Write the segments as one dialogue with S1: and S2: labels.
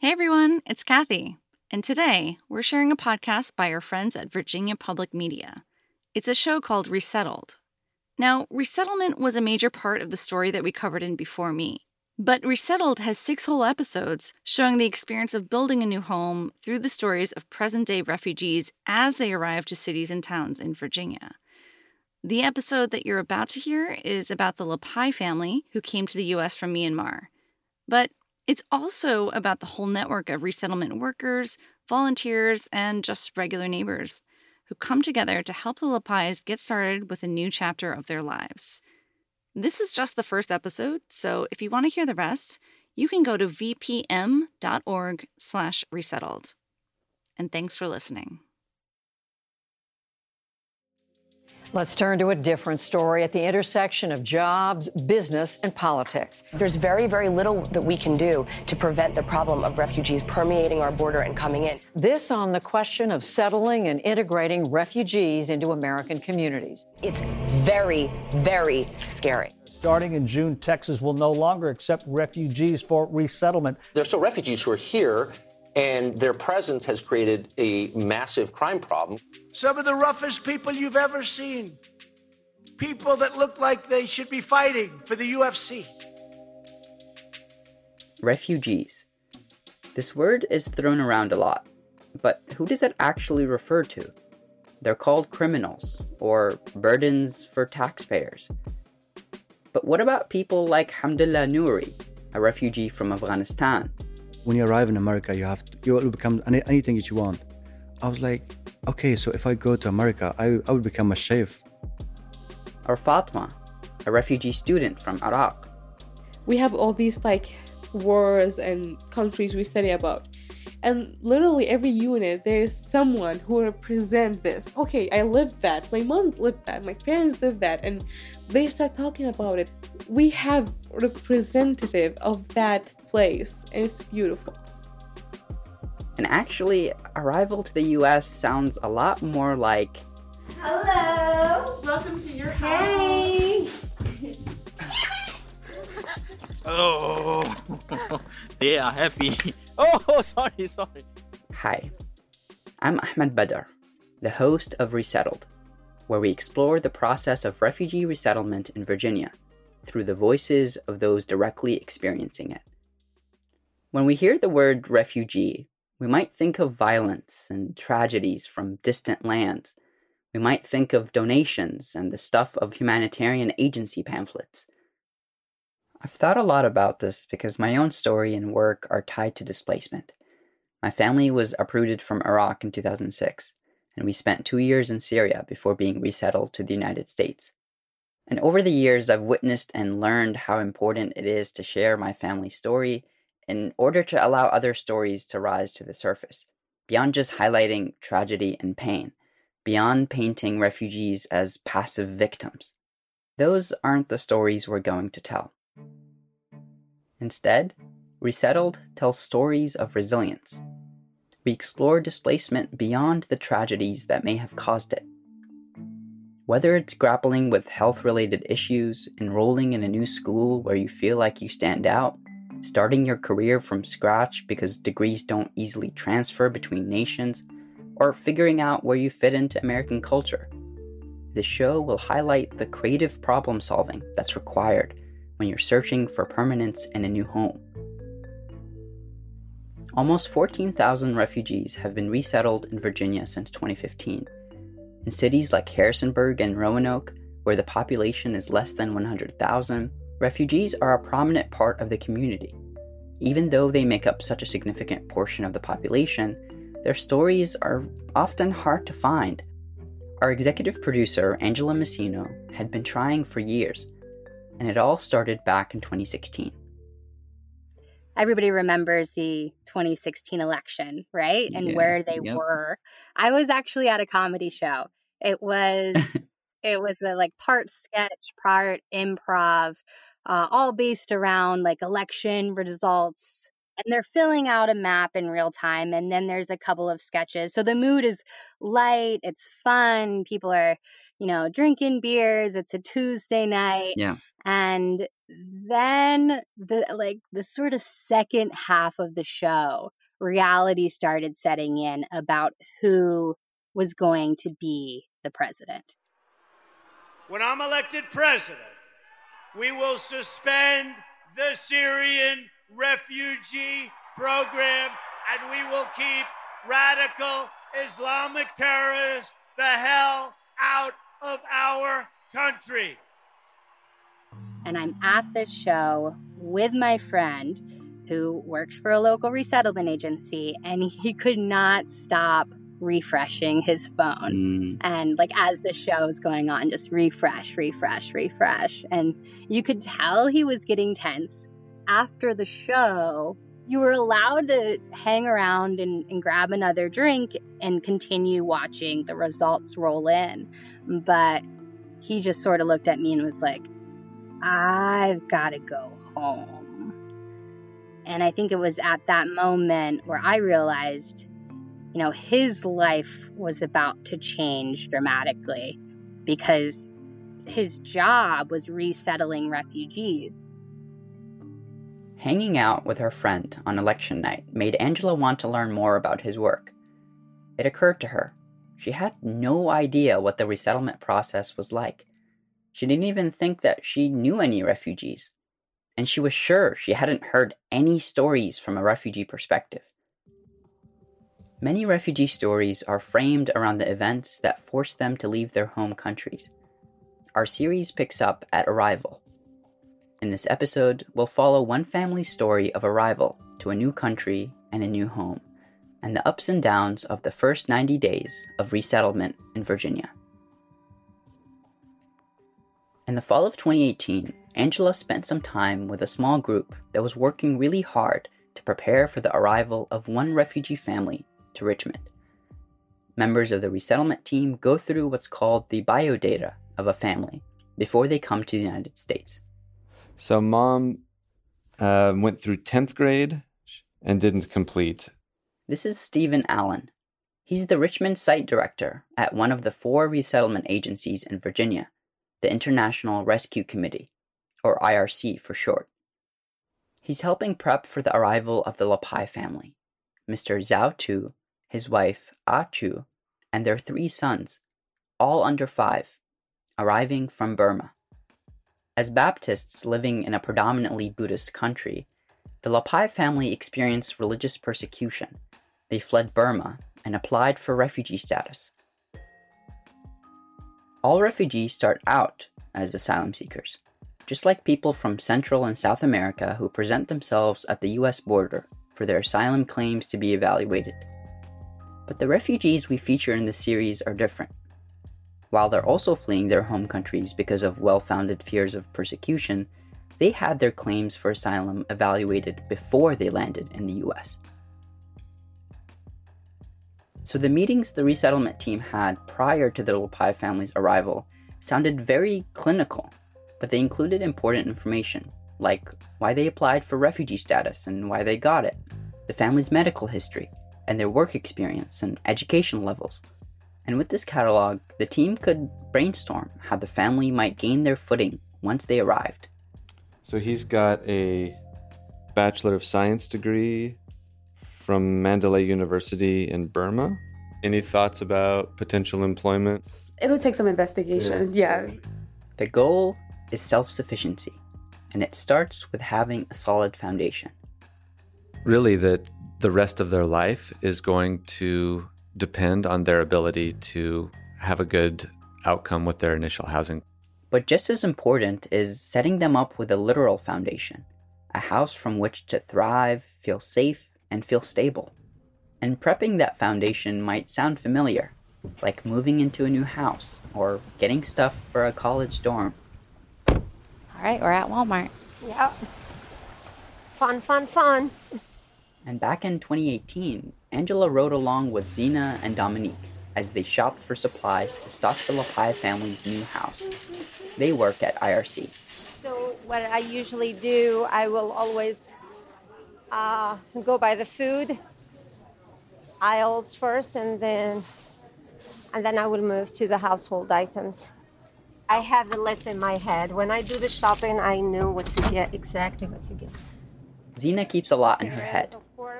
S1: Hey everyone, it's Kathy, and today we're sharing a podcast by our friends at Virginia Public Media. It's a show called Resettled. Now, resettlement was a major part of the story that we covered in Before Me, but Resettled has six whole episodes showing the experience of building a new home through the stories of present day refugees as they arrive to cities and towns in Virginia. The episode that you're about to hear is about the Lapai family who came to the U.S. from Myanmar. But it's also about the whole network of resettlement workers, volunteers, and just regular neighbors who come together to help the Lapais get started with a new chapter of their lives. This is just the first episode, so if you want to hear the rest, you can go to vpm.org/resettled. And thanks for listening.
S2: Let's turn to a different story at the intersection of jobs, business, and politics.
S3: There's very, very little that we can do to prevent the problem of refugees permeating our border and coming in.
S2: This on the question of settling and integrating refugees into American communities.
S3: It's very, very scary.
S4: Starting in June, Texas will no longer accept refugees for resettlement.
S5: There are still refugees who are here and their presence has created a massive crime problem.
S6: Some of the roughest people you've ever seen. People that look like they should be fighting for the UFC.
S7: Refugees. This word is thrown around a lot, but who does it actually refer to? They're called criminals, or burdens for taxpayers. But what about people like Hamdullah Nouri, a refugee from Afghanistan?
S8: When you arrive in America, you have to, you will become any, anything that you want. I was like, okay, so if I go to America, I, I would become a chef.
S7: Or Fatma, a refugee student from Iraq.
S9: We have all these like wars and countries we study about. And literally every unit, there is someone who represents this. Okay, I lived that. My mom lived that. My parents lived that. And they start talking about it. We have representative of that place, and it's beautiful.
S7: And actually, arrival to the US sounds a lot more like
S10: Hello!
S11: Welcome to your
S10: house. Hey!
S11: oh, they are happy. Oh, sorry, sorry.
S7: Hi, I'm Ahmed Badr, the host of Resettled, where we explore the process of refugee resettlement in Virginia through the voices of those directly experiencing it. When we hear the word refugee, we might think of violence and tragedies from distant lands. We might think of donations and the stuff of humanitarian agency pamphlets. I've thought a lot about this because my own story and work are tied to displacement. My family was uprooted from Iraq in 2006, and we spent two years in Syria before being resettled to the United States. And over the years, I've witnessed and learned how important it is to share my family story in order to allow other stories to rise to the surface, beyond just highlighting tragedy and pain, beyond painting refugees as passive victims. Those aren't the stories we're going to tell. Instead, Resettled tells stories of resilience. We explore displacement beyond the tragedies that may have caused it. Whether it's grappling with health related issues, enrolling in a new school where you feel like you stand out, starting your career from scratch because degrees don't easily transfer between nations, or figuring out where you fit into American culture. The show will highlight the creative problem solving that's required when you're searching for permanence in a new home. Almost 14,000 refugees have been resettled in Virginia since 2015. In cities like Harrisonburg and Roanoke, where the population is less than 100,000, refugees are a prominent part of the community. Even though they make up such a significant portion of the population, their stories are often hard to find. Our executive producer, Angela Messino, had been trying for years, and it all started back in 2016.
S12: Everybody remembers the 2016 election, right? And yeah, where they yep. were. I was actually at a comedy show. It was it was a like part sketch, part improv, uh, all based around like election results and they're filling out a map in real time and then there's a couple of sketches so the mood is light it's fun people are you know drinking beers it's a tuesday night
S7: Yeah.
S12: and then the like the sort of second half of the show reality started setting in about who was going to be the president
S6: When I'm elected president, we will suspend the Syrian refugee program and we will keep radical Islamic terrorists the hell out of our country.
S12: and I'm at this show with my friend who works for a local resettlement agency, and he could not stop refreshing his phone.
S7: Mm.
S12: And like as the show is going on, just refresh, refresh, refresh. And you could tell he was getting tense. After the show, you were allowed to hang around and, and grab another drink and continue watching the results roll in. But he just sort of looked at me and was like, I've got to go home. And I think it was at that moment where I realized, you know, his life was about to change dramatically because his job was resettling refugees.
S7: Hanging out with her friend on election night made Angela want to learn more about his work. It occurred to her she had no idea what the resettlement process was like. She didn't even think that she knew any refugees, and she was sure she hadn't heard any stories from a refugee perspective. Many refugee stories are framed around the events that forced them to leave their home countries. Our series picks up at arrival. In this episode, we'll follow one family's story of arrival to a new country and a new home, and the ups and downs of the first 90 days of resettlement in Virginia. In the fall of 2018, Angela spent some time with a small group that was working really hard to prepare for the arrival of one refugee family to Richmond. Members of the resettlement team go through what's called the biodata of a family before they come to the United States.
S13: So mom uh, went through 10th grade and didn't complete.
S7: This is Stephen Allen. He's the Richmond site director at one of the four resettlement agencies in Virginia, the International Rescue Committee, or IRC for short. He's helping prep for the arrival of the Lapai family, Mr. Zhao Tu, his wife Ah Chu, and their three sons, all under five, arriving from Burma. As Baptists living in a predominantly Buddhist country, the Lapai family experienced religious persecution. They fled Burma and applied for refugee status. All refugees start out as asylum seekers, just like people from Central and South America who present themselves at the US border for their asylum claims to be evaluated. But the refugees we feature in this series are different. While they're also fleeing their home countries because of well founded fears of persecution, they had their claims for asylum evaluated before they landed in the US. So the meetings the resettlement team had prior to the Lapai family's arrival sounded very clinical, but they included important information, like why they applied for refugee status and why they got it, the family's medical history, and their work experience and education levels. And with this catalog, the team could brainstorm how the family might gain their footing once they arrived.
S13: So he's got a Bachelor of Science degree from Mandalay University in Burma. Any thoughts about potential employment?
S9: It would take some investigation. Yeah.
S7: The goal is self sufficiency, and it starts with having a solid foundation.
S13: Really, that the rest of their life is going to depend on their ability to have a good outcome with their initial housing.
S7: But just as important is setting them up with a literal foundation, a house from which to thrive, feel safe, and feel stable. And prepping that foundation might sound familiar, like moving into a new house or getting stuff for a college dorm.
S14: All right, we're at Walmart.
S10: Yep. Fun, fun, fun.
S7: And back in 2018, Angela rode along with Zena and Dominique as they shopped for supplies to stock the Lapai family's new house. They work at IRC.
S10: So what I usually do, I will always uh, go by the food aisles first, and then and then I will move to the household items. I have the list in my head. When I do the shopping, I know what to get exactly what to get.
S7: Zena keeps a lot in her head,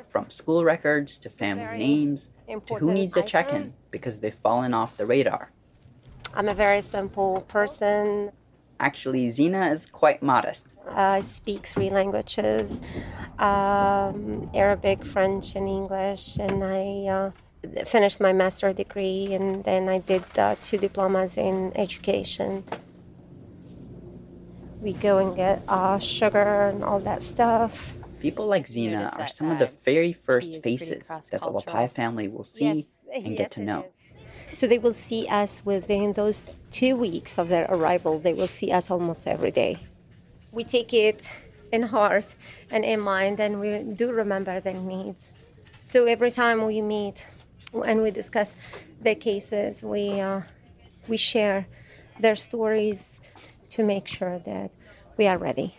S7: from school records to family names to who needs a check in because they've fallen off the radar.
S10: I'm a very simple person.
S7: Actually, Zena is quite modest.
S10: I speak three languages um, Arabic, French, and English. And I uh, finished my master's degree, and then I did uh, two diplomas in education. We go and get uh, sugar and all that stuff.
S7: People like Zena are some of the
S10: uh,
S7: very first
S10: tea is pretty
S7: faces that the. Lapai family will see
S10: Yes,
S7: and
S10: yes,
S7: get to know.
S10: So they will see us within those two weeks of their arrival. They will see us almost every day. We take it in heart and in mind, and we do remember their needs. So every time we meet and we discuss their cases, we uh, we share their stories to make sure that we are ready.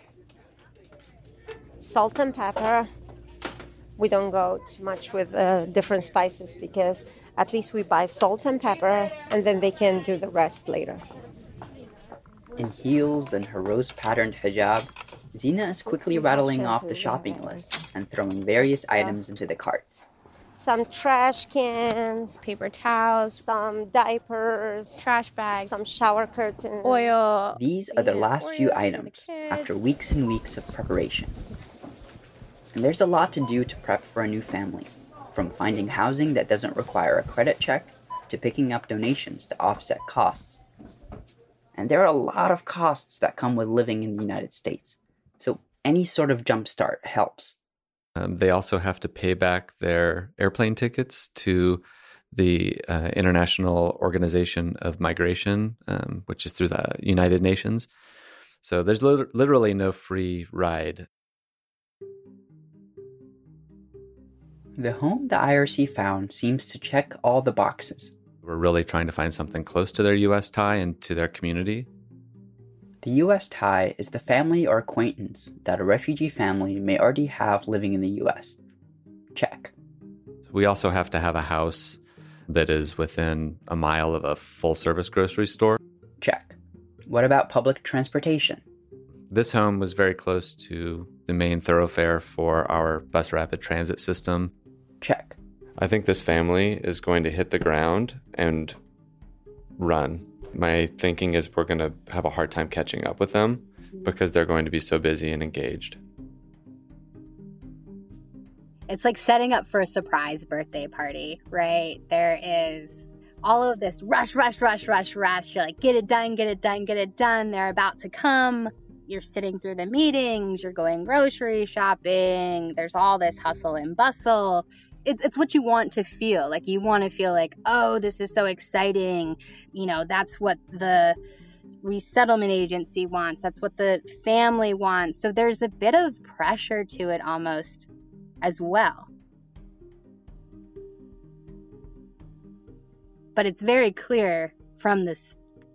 S10: Salt and pepper. We don't go too much with uh, different spices because at least we buy salt and pepper, and then they can do the rest later.
S7: In heels and her rose patterned hijab, Zena is quickly rattling off the shopping list and throwing various items into the cart.
S10: Some trash cans,
S14: paper towels,
S10: some diapers,
S14: trash bags,
S10: some shower curtains,
S14: oil.
S7: These are the last few items after weeks and weeks of preparation. And there's a lot to do to prep for a new family, from finding housing that doesn't require a credit check to picking up donations to offset costs. And there are a lot of costs that come with living in the United States, so any sort of jumpstart helps.
S13: Um, they also have to pay back their airplane tickets to the uh, International Organization of Migration, um, which is through the United Nations. So there's lit- literally no free ride.
S7: The home the IRC found seems to check all the boxes.
S13: We're really trying to find something close to their U.S. tie and to their community.
S7: The U.S. tie is the family or acquaintance that a refugee family may already have living in the U.S. Check.
S13: We also have to have a house that is within a mile of a full service grocery store.
S7: Check. What about public transportation?
S13: This home was very close to the main thoroughfare for our bus rapid transit system.
S7: Check.
S13: I think this family is going to hit the ground and run. My thinking is we're going to have a hard time catching up with them because they're going to be so busy and engaged.
S12: It's like setting up for a surprise birthday party, right? There is all of this rush, rush, rush, rush, rush. You're like, get it done, get it done, get it done. They're about to come. You're sitting through the meetings, you're going grocery shopping. There's all this hustle and bustle. It, it's what you want to feel. Like, you want to feel like, oh, this is so exciting. You know, that's what the resettlement agency wants, that's what the family wants. So there's a bit of pressure to it almost as well. But it's very clear from the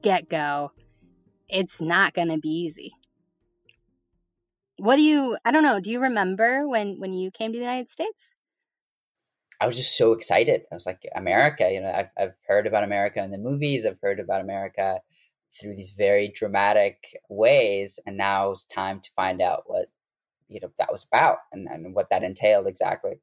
S12: get go, it's not going to be easy. What do you, I don't know, do you remember when, when you came to the United States?
S7: I was just so excited. I was like, America, you know, I've, I've heard about America in the movies, I've heard about America through these very dramatic ways, and now it's time to find out what, you know, that was about and, and what that entailed exactly.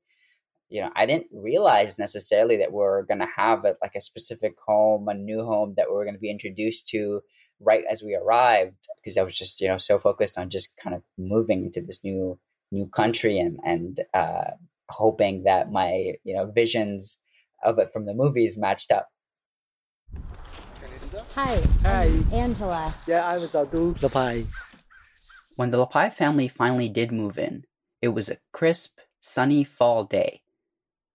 S7: You know, I didn't realize necessarily that we are going to have a, like a specific home, a new home that we are going to be introduced to right as we arrived, because I was just, you know, so focused on just kind of moving into this new new country and and uh, hoping that my you know visions of it from the movies matched up.
S15: Hi.
S7: Hi.
S15: I'm Angela.
S7: Yeah, I was Abdul Lapai. When the Lapai family finally did move in, it was a crisp, sunny fall day.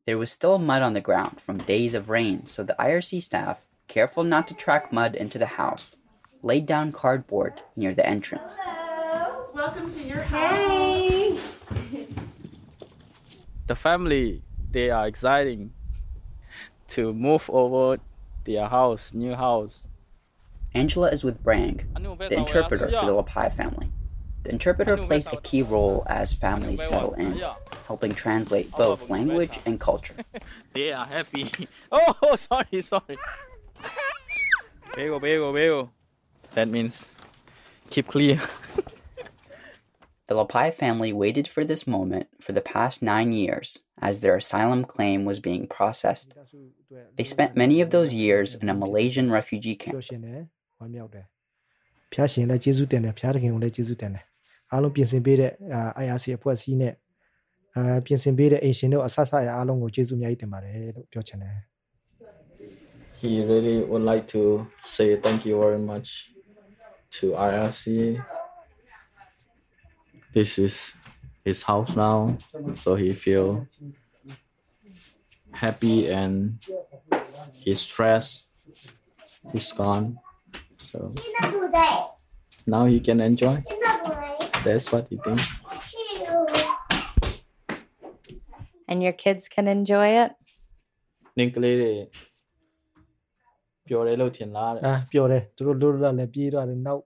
S7: There was still mud on the ground from days of rain, so the IRC staff, careful not to track mud into the house, laid down cardboard near the entrance.
S16: Welcome to your house.
S10: Hey.
S11: The family, they are exciting to move over their house, new house.
S7: Angela is with Brang, the interpreter for the Lapai family. The interpreter plays a key role as families settle in, helping translate both language and culture.
S11: They are happy. Oh, sorry, sorry. Bego, bego, bego. That means keep clear.
S7: The Lapai family waited for this moment for the past nine years as their asylum claim was being processed. They spent many of those years in a Malaysian refugee camp.
S15: ဖျားရှင်လည်းကျေးဇူးတင်တယ်ဖျားသခင်ကိုလည်းကျေးဇူးတင်တယ်အားလုံးပြင်ဆင်ပေးတဲ့ IRC အဖွဲ့အစည်းနဲ့အာပြင်ဆင်ပေးတဲ့အိမ်ရှင်တို့အဆဆရအားလုံးကိုကျေးဇူးအများကြီးတင်ပါတယ်လို့ပြောချင်တယ်
S11: He really would like to say thank you very much to IRC. This is his house now, so he feel happy and his stress is gone. So now he can enjoy. That's what he thinks.
S14: And your kids can enjoy it?
S11: နင်းကလေးတွေပျော်တယ်လို့ထင်လားတဲ့
S15: အာပျော်တယ်သူတို့လွတ်လွတ်လပ်လပ်ပြေးသွားတယ်နောက်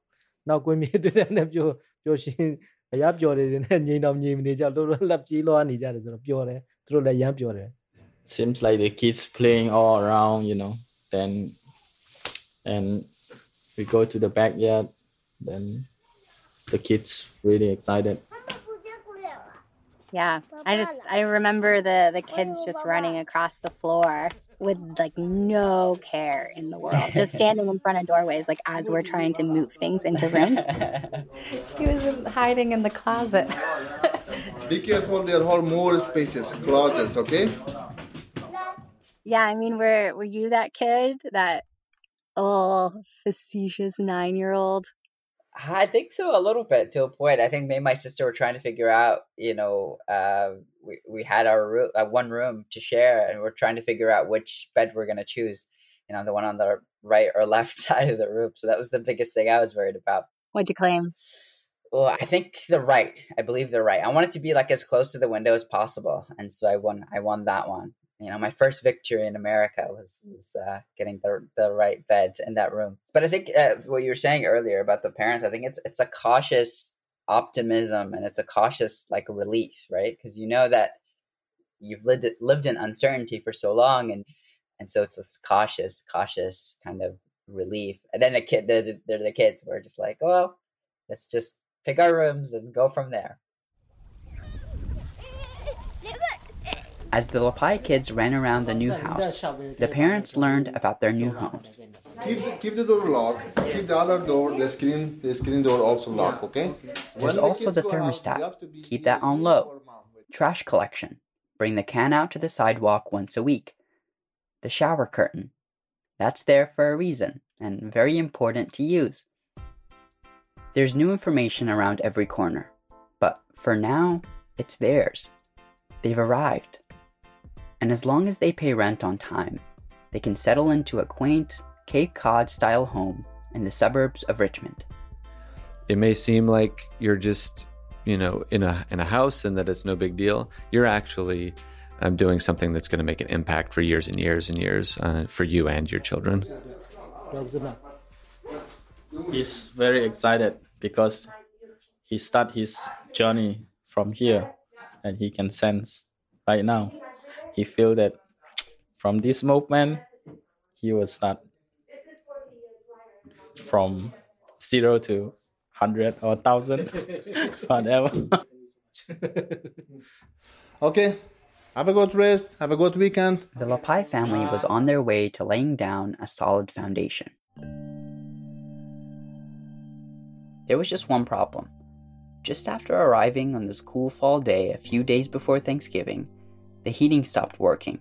S15: နောက်ကွင်းမြေတွေ့တဲ့နဲ့ပျော်ပျော်ရှင် အရာပျော်တယ်နဲ့ငြိမ်တော်ငြိမ်မနေကြလွတ်လွတ်လပ်ပြေးလွှားနေကြတယ်ဆိုတော့ပျော်တယ်သူတို့လည်းရမ်းပျော်တယ်
S11: seems like the kids playing all around, you know. Then, and we go to the backyard. Then, the kids really excited.
S12: Yeah, I just I remember the the kids just running across the floor with like no care in the world, just standing in front of doorways, like as we're trying to move things into rooms.
S14: He was hiding in the closet.
S17: Be careful, there are more spaces, closets, okay?
S12: Yeah, I mean, were were you that kid that oh facetious nine year old?
S7: I think so a little bit to a point. I think me and my sister were trying to figure out, you know, uh, we, we had our room, uh, one room to share, and we're trying to figure out which bed we're going to choose, you know, the one on the right or left side of the room. So that was the biggest thing I was worried about.
S12: What'd you claim?
S7: Well, I think the right. I believe the right. I wanted to be like as close to the window as possible, and so I won. I won that one. You know, my first victory in America was was uh, getting the the right bed in that room. But I think uh, what you were saying earlier about the parents, I think it's it's a cautious optimism and it's a cautious like relief, right? Because you know that you've lived lived in uncertainty for so long, and and so it's this cautious, cautious kind of relief. And then the kid, they're, they're the kids. We're just like, well, let's just pick our rooms and go from there. As the Lapai kids ran around the new house, the parents learned about their new home.
S17: Keep, keep the door locked. Keep the other door, the screen, the screen door also locked, okay?
S7: There's also the thermostat. Keep that on low. Trash collection. Bring the can out to the sidewalk once a week. The shower curtain. That's there for a reason and very important to use. There's new information around every corner, but for now, it's theirs. They've arrived. And as long as they pay rent on time, they can settle into a quaint, Cape Cod style home in the suburbs of Richmond.
S13: It may seem like you're just, you know, in a in a house and that it's no big deal. You're actually um, doing something that's going to make an impact for years and years and years uh, for you and your children.
S11: He's very excited because he start his journey from here, and he can sense right now. He feel that from this movement, he will start from zero to hundred or thousand, whatever.
S17: Okay, have a good rest, have a good weekend.
S7: The Lapai family was on their way to laying down a solid foundation. There was just one problem. Just after arriving on this cool fall day a few days before Thanksgiving, the heating stopped working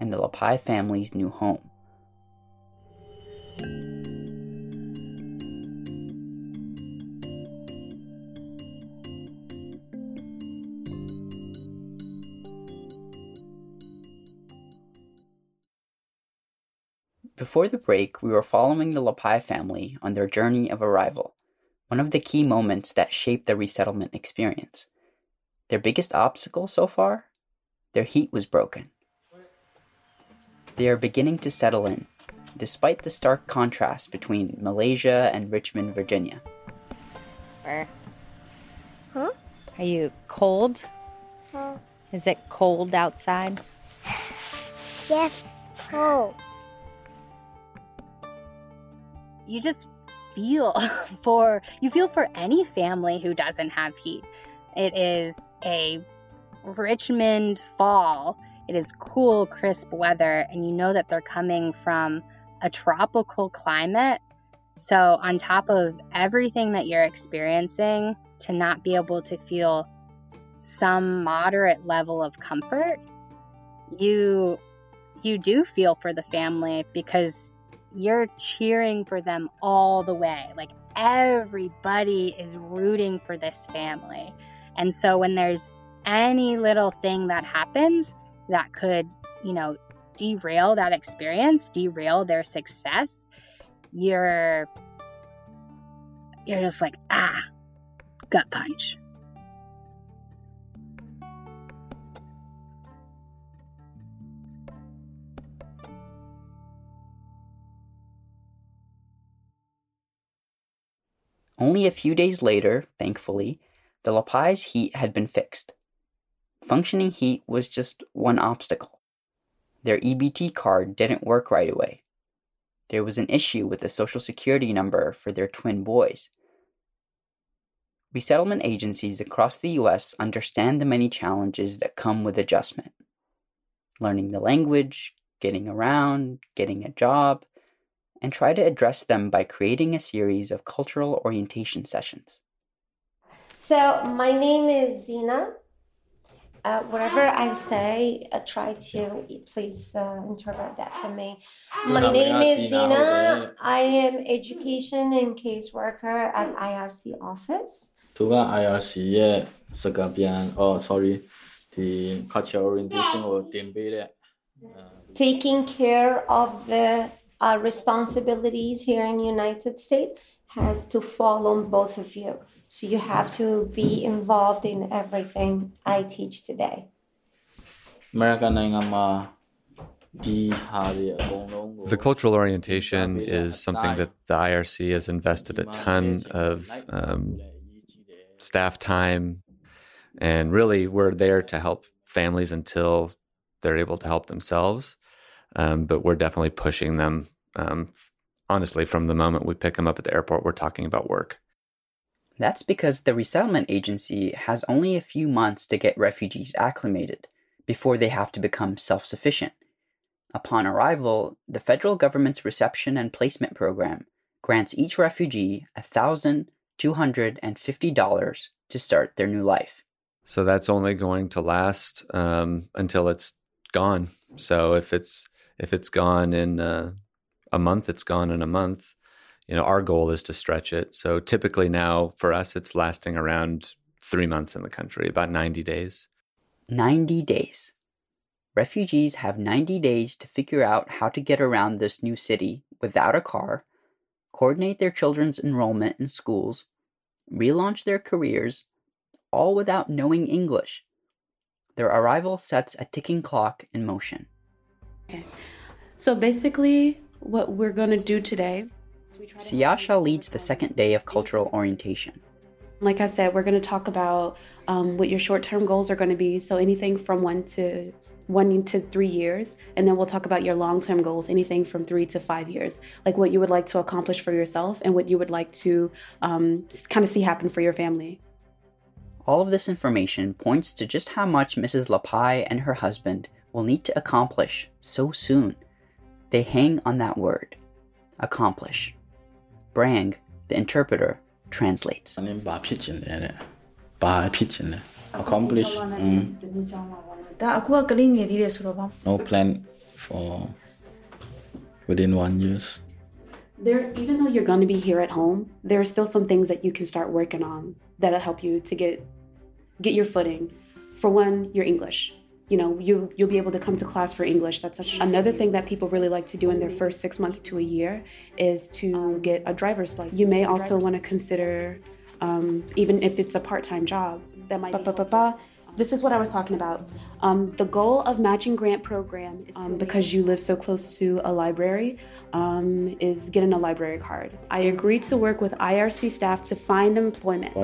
S7: in the Lapai family's new home. Before the break, we were following the Lapai family on their journey of arrival, one of the key moments that shaped the resettlement experience. Their biggest obstacle so far? Their heat was broken. They are beginning to settle in, despite the stark contrast between Malaysia and Richmond, Virginia.
S14: We're Are you cold? Is it cold outside?
S18: Yes, cold.
S12: You just feel for you feel for any family who doesn't have heat. It is a Richmond fall. It is cool, crisp weather, and you know that they're coming from a tropical climate. So, on top of everything that you're experiencing, to not be able to feel some moderate level of comfort, you you do feel for the family because you're cheering for them all the way. Like everybody is rooting for this family. And so when there's any little thing that happens that could, you know, derail that experience, derail their success, you're you're just like, ah, gut punch.
S7: Only a few days later, thankfully, the Lapais' heat had been fixed. Functioning heat was just one obstacle. Their EBT card didn't work right away. There was an issue with the social security number for their twin boys. Resettlement agencies across the US understand the many challenges that come with adjustment learning the language, getting around, getting a job, and try to address them by creating a series of cultural orientation sessions.
S10: So, my name is Zena uh, whatever I say, uh, try to please uh, interpret that for me. My name is Zena. I am education and caseworker at IRC office.
S11: Tu က IRC ရဲ့စကားပြန် oh sorry the cultural orientation ကိုတင်ပေးတဲ့ uh,
S10: taking care of the uh, responsibilities here in United States has to fall on both of you. So you have to be involved in everything I teach today.
S11: အမေရိကန်နိုင်ငံမှာဒီဟာတွေအကုန်လုံးကို
S13: The cultural orientation is something that the IRC has invested a ton of um, staff time, and really we're there to help families until they're able to help themselves. Um, but we're definitely pushing them. Um, honestly, from the moment we pick them up at the airport, we're talking about work.
S7: That's because the resettlement agency has only a few months to get refugees acclimated before they have to become self sufficient. Upon arrival, the federal government's reception and placement program grants each refugee $1,250 to start their new life.
S13: So that's only going to last um, until it's gone. So if it's if it's gone in uh, a month, it's gone in a month. You know, our goal is to stretch it. So typically now for us, it's lasting around three months in the country, about ninety days.
S7: 90 days. Refugees have 90 days to figure out how to get around this new city without a car, coordinate their children's enrollment in schools, relaunch their careers, all without knowing English. Their arrival sets a ticking clock in motion.
S19: Okay. So basically, what we're going to do today,
S7: Siyasha leads the second day of cultural orientation.
S19: like I said, we're going to talk about um, what your short-term goals are going to be. So anything from one to one to three years, and then we'll talk about your long-term goals, anything from three to five years, like what you would like to accomplish for yourself and what you would like to um, kind of see happen for your family.
S7: All of this information points to just how much Mrs. Lapai and her husband will need to accomplish so soon. They hang on that word, accomplish. Brang, the interpreter, translates.
S11: Accomplish.
S19: Mm.
S11: No plan for within one years.
S19: There, even though you're going to be here at home, there are still some things that you can start working on that'll help you to get get your footing. For one, your English you know you you'll be able to come to class for english that's such another thing that people really like to do in their first six months to a year is to get a driver's license you may also want to consider um, even if it's a part-time job that might ba, this is what I was talking about. Um, the goal of matching grant program, um, because you live so close to a library, um, is getting a library card. I agreed to work with IRC staff to find employment.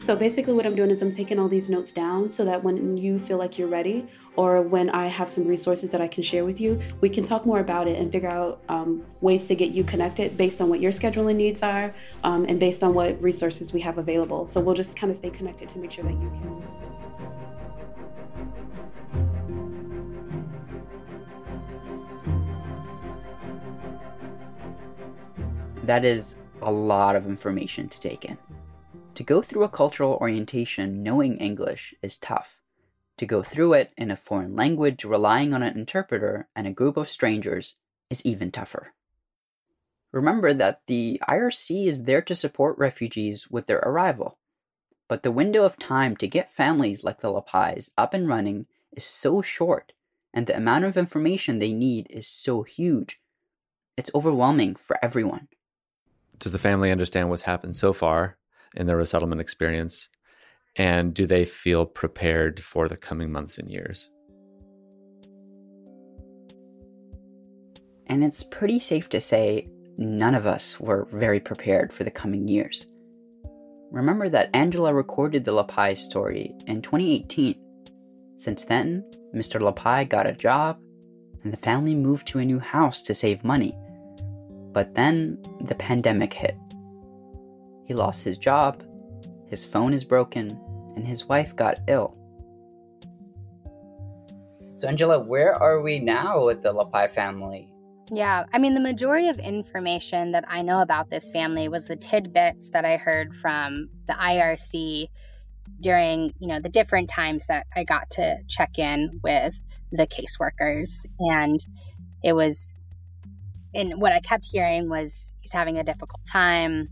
S19: So basically, what I'm doing is I'm taking all these notes down so that when you feel like you're ready, or when I have some resources that I can share with you, we can talk more about it and figure out um, ways to get you connected based on what your scheduling needs are um, and based on what resources we have available. So we'll just kind of stay connected to make sure that you can.
S7: That is a lot of information to take in. To go through a cultural orientation knowing English is tough. To go through it in a foreign language relying on an interpreter and a group of strangers is even tougher. Remember that the IRC is there to support refugees with their arrival. But the window of time to get families like the Lapais up and running is so short, and the amount of information they need is so huge. It's overwhelming for everyone.
S13: Does the family understand what's happened so far in their resettlement experience? And do they feel prepared for the coming months and years?
S7: And it's pretty safe to say none of us were very prepared for the coming years. Remember that Angela recorded the Lapai story in 2018. Since then, Mr. Lapai got a job, and the family moved to a new house to save money. But then the pandemic hit. He lost his job, his phone is broken, and his wife got ill. So, Angela, where are we now with the Lapai family?
S12: Yeah, I mean, the majority of information that I know about this family was the tidbits that I heard from the IRC during, you know, the different times that I got to check in with the caseworkers. And it was, and what I kept hearing was he's having a difficult time,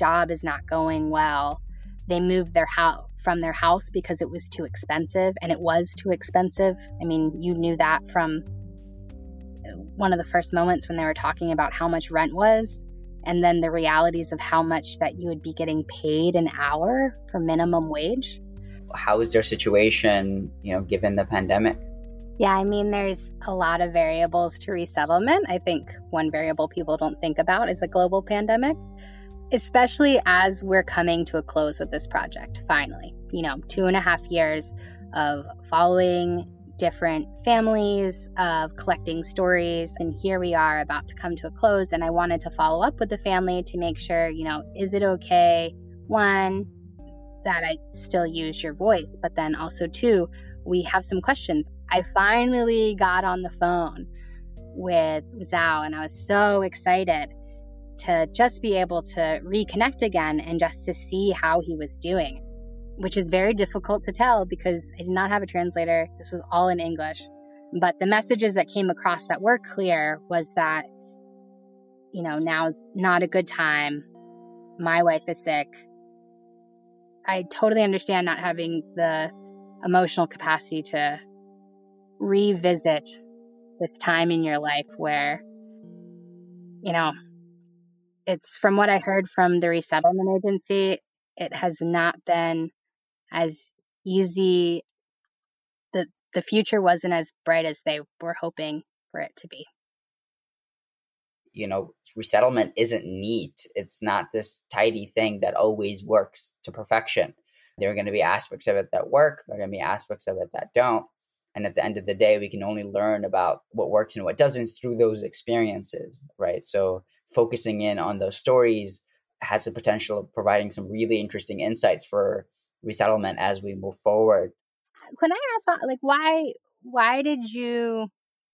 S12: job is not going well. They moved their house from their house because it was too expensive, and it was too expensive. I mean, you knew that from one of the first moments when they were talking about how much rent was and then the realities of how much that you would be getting paid an hour for minimum wage.
S7: How is their situation, you know, given the pandemic?
S12: Yeah, I mean, there's a lot of variables to resettlement. I think one variable people don't think about is a global pandemic, especially as we're coming to a close with this project, finally. You know, two and a half years of following different families, of collecting stories. And here we are about to come to a close. And I wanted to follow up with the family to make sure, you know, is it okay? One, that I still use your voice, but then also, two, we have some questions. I finally got on the phone with Zhao, and I was so excited to just be able to reconnect again and just to see how he was doing which is very difficult to tell because I did not have a translator. This was all in English. But the messages that came across that were clear was that, you know, now's not a good time. My wife is sick. I totally understand not having the emotional capacity to revisit this time in your life where, you know, it's from what I heard from the resettlement agency, it has not been as easy the the future wasn't as bright as they were hoping for it to be.
S7: You know resettlement isn't neat. It's not this tidy thing that always works to perfection. There are going to be aspects of it that work there are going to be aspects of it that don't and at the end of the day we can only learn about what works and what doesn't through those experiences right? So focusing in on those stories has the potential of providing some really interesting insights for resettlement as we move forward.
S12: Can I ask, uh, like, why why did you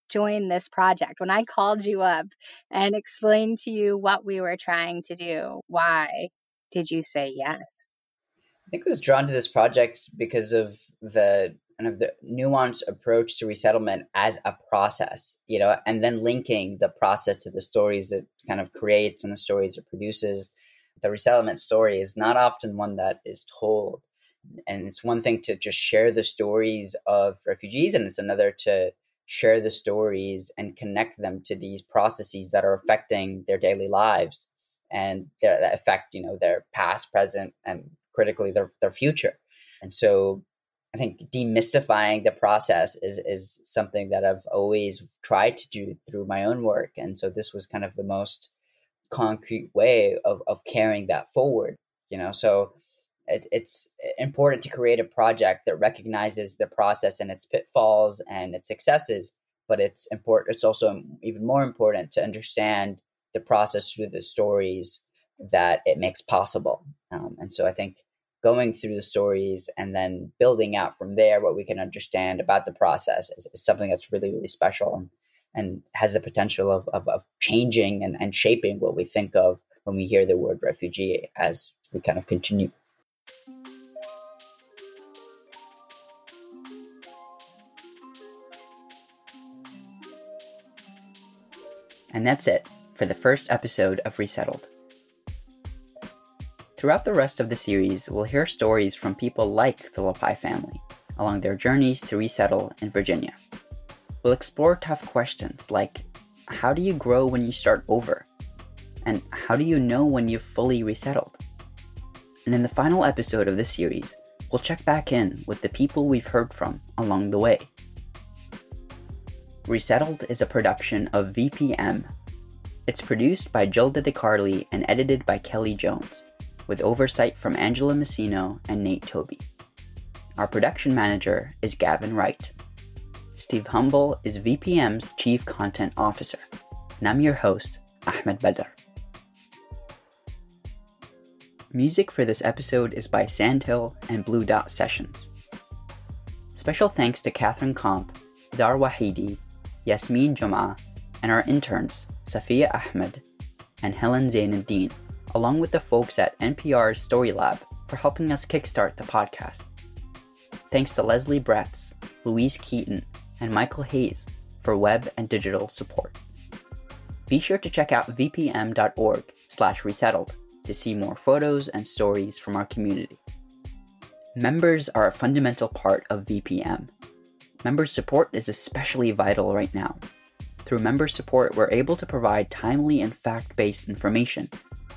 S12: join this project? When I called you up and explained to you what we were trying to do, why did you say yes?
S7: I think I was drawn to this project because of the kind of the nuanced approach to resettlement as a process, you know, and then linking the process to the stories it kind of creates and the stories it produces. The resettlement story is not often one that is told and it's one thing to just share the stories of refugees and it's another to share the stories and connect them to these processes that are affecting their daily lives and that affect you know their past present and critically their their future. And so I think demystifying the process is is something that I've always tried to do through my own work. And so this was kind of the most concrete way of, of carrying that forward. You know, so it, it's important to create a project that recognizes the process and its pitfalls and its successes, but it's important. It's also even more important to understand the process through the stories that it makes possible. Um, and so I think going through the stories and then building out from there what we can understand about the process is, is something that's really, really special and, and has the potential of, of, of changing and, and shaping what we think of when we hear the word refugee as we kind of continue. And that's it for the first episode of Resettled. Throughout the rest of the series, we'll hear stories from people like the Lapai family along their journeys to resettle in Virginia. We'll explore tough questions like how do you grow when you start over? And how do you know when you've fully resettled? And in the final episode of this series, we'll check back in with the people we've heard from along the way. Resettled is a production of VPM. It's produced by Gilda DeCarli and edited by Kelly Jones, with oversight from Angela Messino and Nate Toby. Our production manager is Gavin Wright. Steve Humble is VPM's Chief Content Officer, and I'm your host, Ahmed Badr. Music for this episode is by Sandhill and Blue Dot Sessions. Special thanks to Catherine Komp, Zar Wahidi, Yasmin Jama, and our interns, Safiya Ahmed and Helen Zainuddin, along with the folks at NPR's Story Lab for helping us kickstart the podcast. Thanks to Leslie Bretz, Louise Keaton, and Michael Hayes for web and digital support. Be sure to check out vpm.org slash resettled to see more photos and stories from our community. Members are a fundamental part of VPM, Member support is especially vital right now. Through member support, we're able to provide timely and fact based information,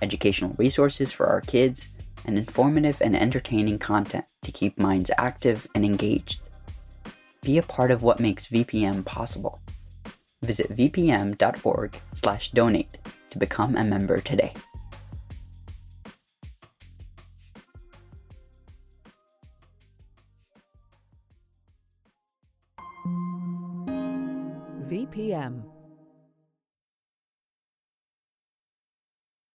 S7: educational resources for our kids, and informative and entertaining content to keep minds active and engaged. Be a part of what makes VPM possible. Visit vpm.org/donate to become a member today.
S20: VPM